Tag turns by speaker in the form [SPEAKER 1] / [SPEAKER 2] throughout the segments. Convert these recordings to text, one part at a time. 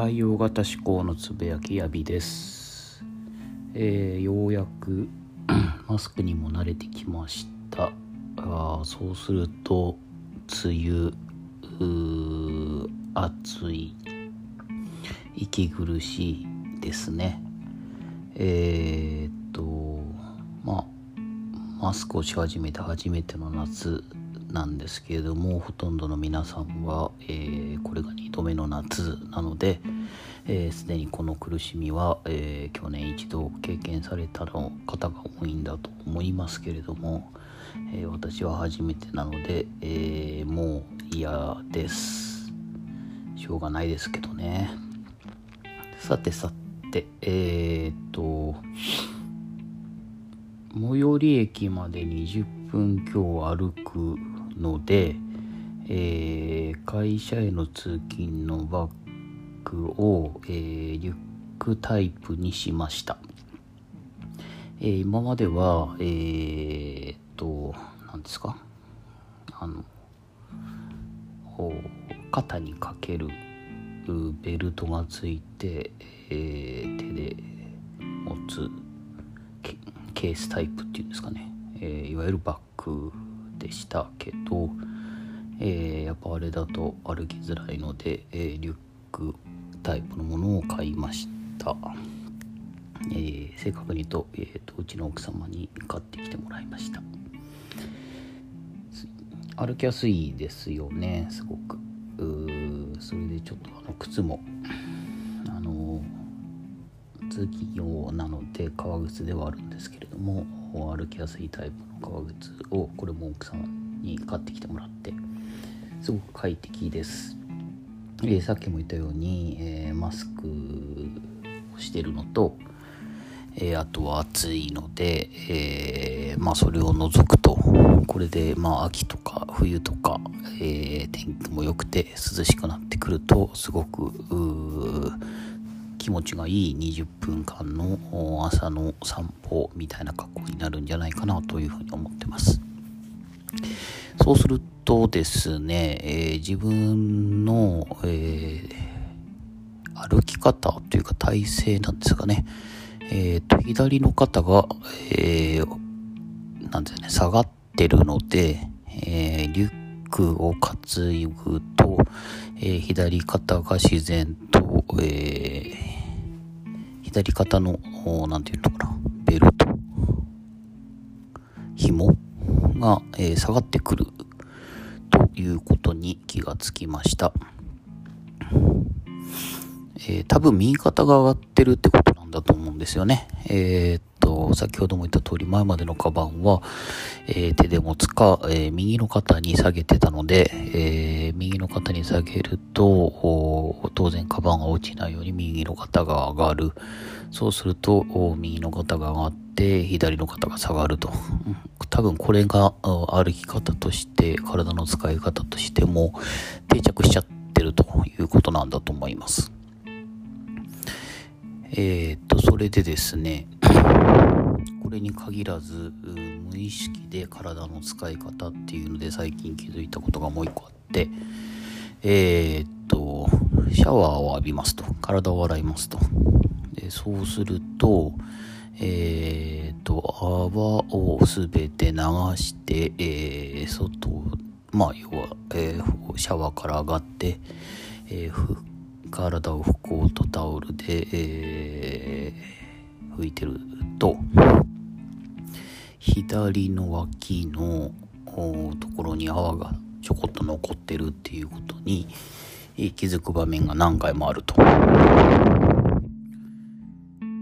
[SPEAKER 1] 培養型思考のつぶやきやびです、えー、ようやく マスクにも慣れてきました。あそうすると梅雨暑い息苦しいですね。えー、っとまあマスクをし始めて初めての夏なんですけれどもほとんどの皆さんは、えー、これが2度目の夏なので、えー、にこの苦しみは、えー、去年一度経験されたの方が多いんだと思いますけれども、え私は初めてなので、えもう嫌です。しょうがないですけどね。さてさてえっと最寄り駅まで20分強歩くので、えー、会社への通勤のバッグを、えー、リュックタイプにしました、えー、今まではえー、っと何ですか？あの肩にかけるベルトがついて、えー、手で持つケースタイプっていうんですかね、えー、いわゆるバッグでしたけど、えー、やっぱあれだと歩きづらいので、え、リュックタイプのものを買いました、えー、正確に言うと,、えーと、うちの奥様に買ってきてもらいました。歩きやすいですよねすごく。それでちょっとあの靴もあの通勤用なので革靴ではあるんですけれども歩きやすいタイプの革靴をこれも奥さんに買ってきてもらってすごく快適です、えー、さっきも言ったように、えー、マスクをしてるのと、えー、あとは暑いので、えまあそれを除くとこれでまあ秋とか冬とか、え天気も良くて涼しくなってくるとすごく気持ちがいい20分間の朝の散歩みたいな格好になるんじゃないかなというふうに思ってます。そうするとですね、えー、自分の、えー、歩き方というか体勢なんですかね、えーと、左の肩が、えー、なんですね、下がってるので、えー、リュックを担ぐと、えー、左肩が自然と、えー左肩の、なんていうのかな、ベルト、紐が、えー、下がってくるということに気がつきました。えー、多分右肩が上がってるってことなんだと思うんですよね。えー、と、先ほども言った通り前までのカバンは、えー、手で持つか、えー、右の肩に下げてたので、えー、右の肩に下げると、当然カバンが落ちないように右の肩が上がる。そうすると、右の肩が上がって、左の肩が下がると。多分これが歩き方として、体の使い方としても定着しちゃってるということなんだと思います。えっ、と、それでですね、これに限らず無意識で体の使い方っていうので最近気づいたことがもう一個あってえー、っとシャワーを浴びますと体を洗いますと。でそうするとえー、っと泡をすべて流して、えー、外まあ要は、えー、シャワーから上がって、えー、体を拭こうとタオルで、えー、拭いてると左の脇のところに泡がちょこっと残ってるっていうことに気づく場面が何回もあると。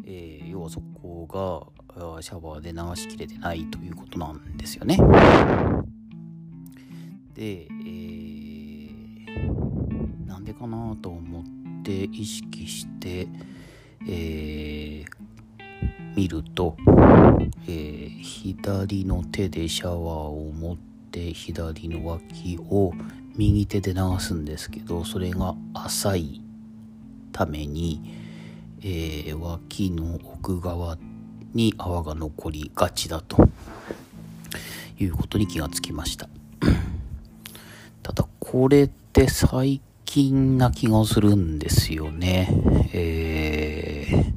[SPEAKER 1] えー、要はそこがシャワーで流しきれてないということなんですよね。で、えー、なんでかなと思って意識して、えー、見ると、えー、左の手でシャワーを持って左の脇を右手で流すんですけどそれが浅いために、えー、脇の奥側に泡が残りがちだと。いうことに気がつきました。ただこれって最近な気がするんですよね。えー、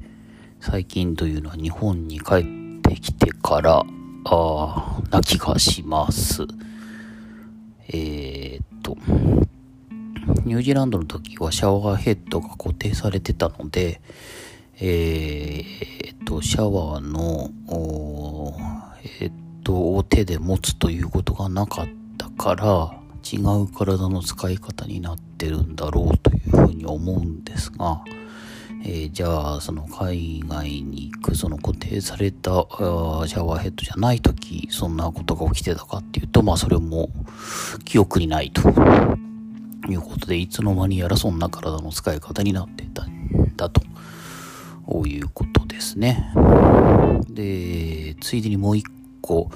[SPEAKER 1] 最近というのは日本に帰ってきてから、あな気がします。えー、っと、ニュージーランドの時はシャワーヘッドが固定されてたので、えー、っと、シャワーの、えー、っと、手で持つということがなかったから、違う体の使い方になってるんだろうというふうに思うんですが、えー、じゃあその海外に行くその固定されたシャワーヘッドじゃない時そんなことが起きてたかっていうとまあそれも記憶にないということでいつの間にやらそんな体の使い方になってたんだということですね。でついでにもう一個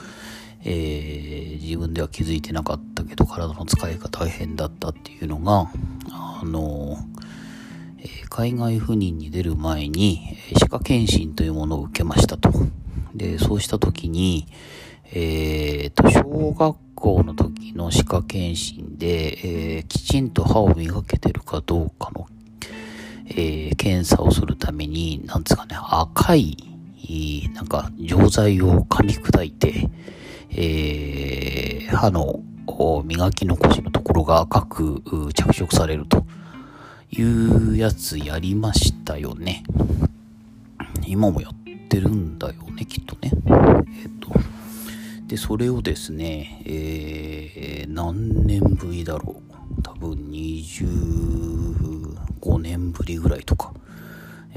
[SPEAKER 1] えー、自分では気づいてなかったけど体の使い方大変だったっていうのが、あの、えー、海外赴任に出る前に歯科検診というものを受けましたと。で、そうした時に、えー、と、小学校の時の歯科検診で、えー、きちんと歯を磨けてるかどうかの、えー、検査をするために、なんですかね、赤い、なんか、錠剤を噛み砕いて、えー、歯の磨き残しのところが赤く着色されるというやつやりましたよね。今もやってるんだよね、きっとね。えっ、と、で、それをですね、えー、何年ぶりだろう。多分25年ぶりぐらいとか。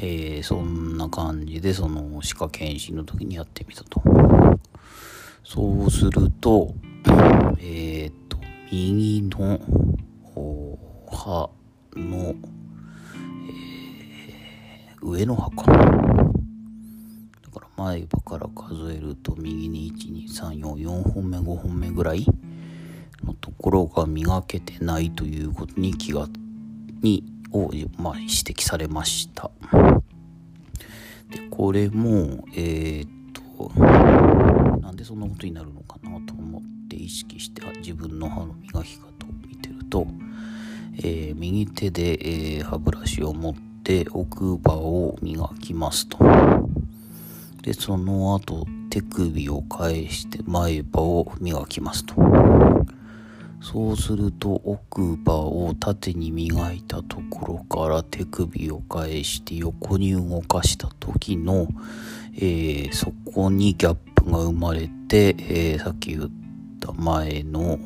[SPEAKER 1] えー、そんな感じで、その歯科検診の時にやってみたと。そうすると、えっ、と、右の歯の、えー、上の歯かな。だから前歯から数えると右に1、2、3、4、4本目、5本目ぐらいのところが磨けてないということに気が、に、を、まあ、指摘されました。で、これも、えっ、と、なんでそんなことになるのかなと思って意識して自分の歯の磨き方を見てると、えー、右手で、えー、歯ブラシを持って奥歯を磨きますと。で、その後手首を返して前歯を磨きますと。そうすると奥歯を縦に磨いたところから手首を返して横に動かした時の、えー、そこにギャップが生まれて、えー、さっき言った前の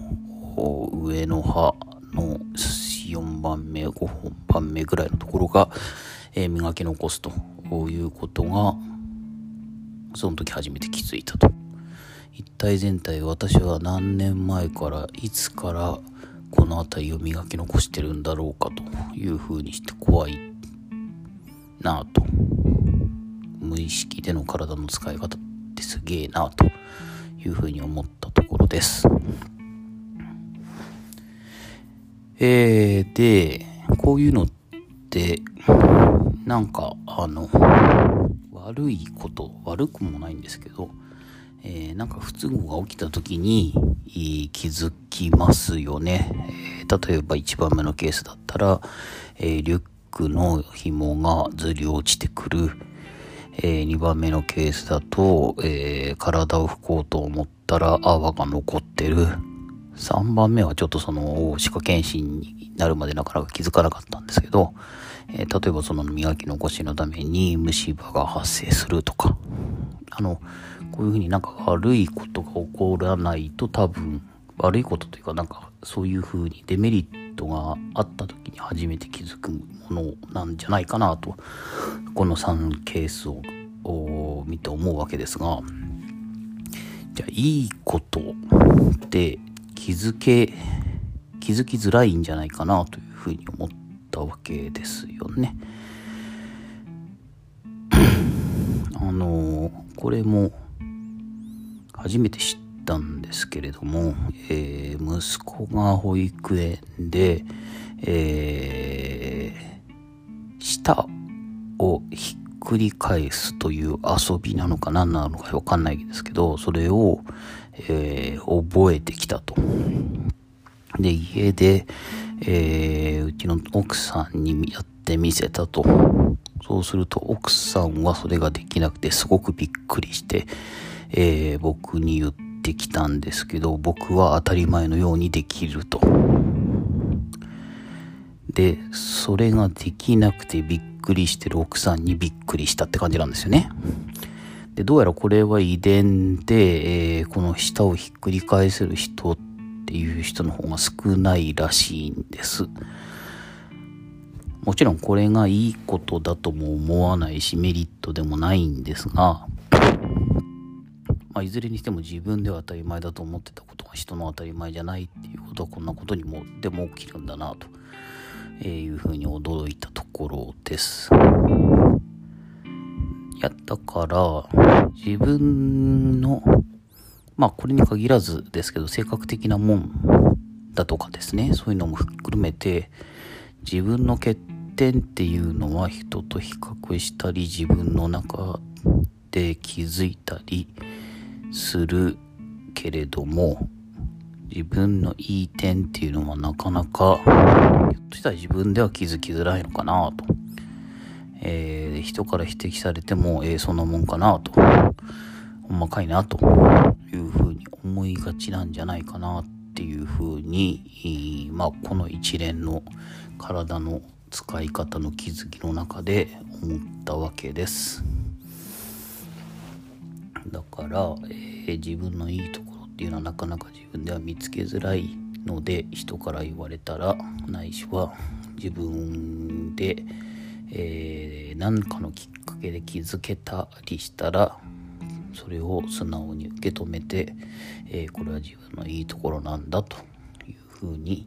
[SPEAKER 1] 上の歯の4番目、5本番目ぐらいのところが、えー、磨き残すということが、その時初めて気づいたと。一体全体私は何年前からいつからこの辺りを磨き残してるんだろうかというふうにして怖いなぁと無意識での体の使い方ってすげえなというふうに思ったところです。えー、で、こういうのって、なんか、あの、悪いこと、悪くもないんですけど、えー、なんか不都合が起きた時に気づきますよね。えー、例えば1番目のケースだったら、えー、リュックの紐がずり落ちてくる。えー、2番目のケースだと、えー、体を拭こうと思ったら泡が残ってる。3番目はちょっとその歯科検診になるまでなかなか気づかなかったんですけど、えー、例えばその磨き残しのために虫歯が発生するとか、あの、こういうふうになんか悪いことが起こらないと多分、悪いことというかなんかそういうふうにデメリットがあった時に初めて気づくものなんじゃないかなとこの3ケースを見て思うわけですがじゃあいいことって気づけ気づきづらいんじゃないかなというふうに思ったわけですよね。あのこれも初めて知ったんですけれども、えー、息子が保育園で、えー、舌をひっくり返すという遊びなのか何なのかわかんないですけど、それを、えー、覚えてきたと。で、家で、えー、うちの奥さんにやってみせたと。そうすると奥さんはそれができなくてすごくびっくりして、えー、僕に言ってきたんですけど、僕は当たり前のようにできると。で、それができなくてびっくりしてる奥さんにびっくりしたって感じなんですよね。で、どうやらこれは遺伝で、えー、この舌をひっくり返せる人っていう人の方が少ないらしいんです。もちろんこれがいいことだとも思わないしメリットでもないんですが、まあ、いずれにしても自分では当たり前だと思ってたことが人の当たり前じゃないっていうことはこんなことにもでも起きるんだなというふうに驚いたところです。いや、だから、自分の、まあこれに限らずですけど、性格的なもんだとかですね、そういうのも含めて、自分の欠点っていうのは人と比較したり、自分の中で気づいたりするけれども、自分のいい点っていうのはなかなか、ひょっとしたら自分では気づきづらいのかなと。えー、人から指摘されても、えー、そんなもんかなと。ほんまかいなというふうに思いがちなんじゃないかなっていうふうに、まあ、この一連の体の使い方の気づきの中で思ったわけです。だから、えー、自分のいいところっていうのはなかなか自分では見つけづらいので人から言われたらないしは自分で、えー、何かのきっかけで気づけたりしたらそれを素直に受け止めて、えー、これは自分のいいところなんだというふうに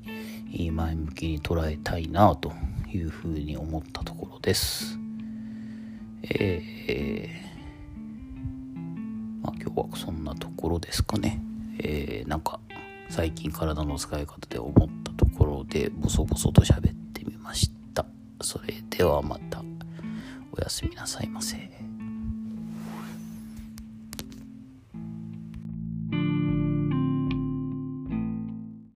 [SPEAKER 1] 前向きに捉えたいなというふうに思ったところです。えー、はそんなところですかね。えー、なんか最近体の使い方で思ったところでボソボソと喋ってみました。それではまたおやすみなさいませ。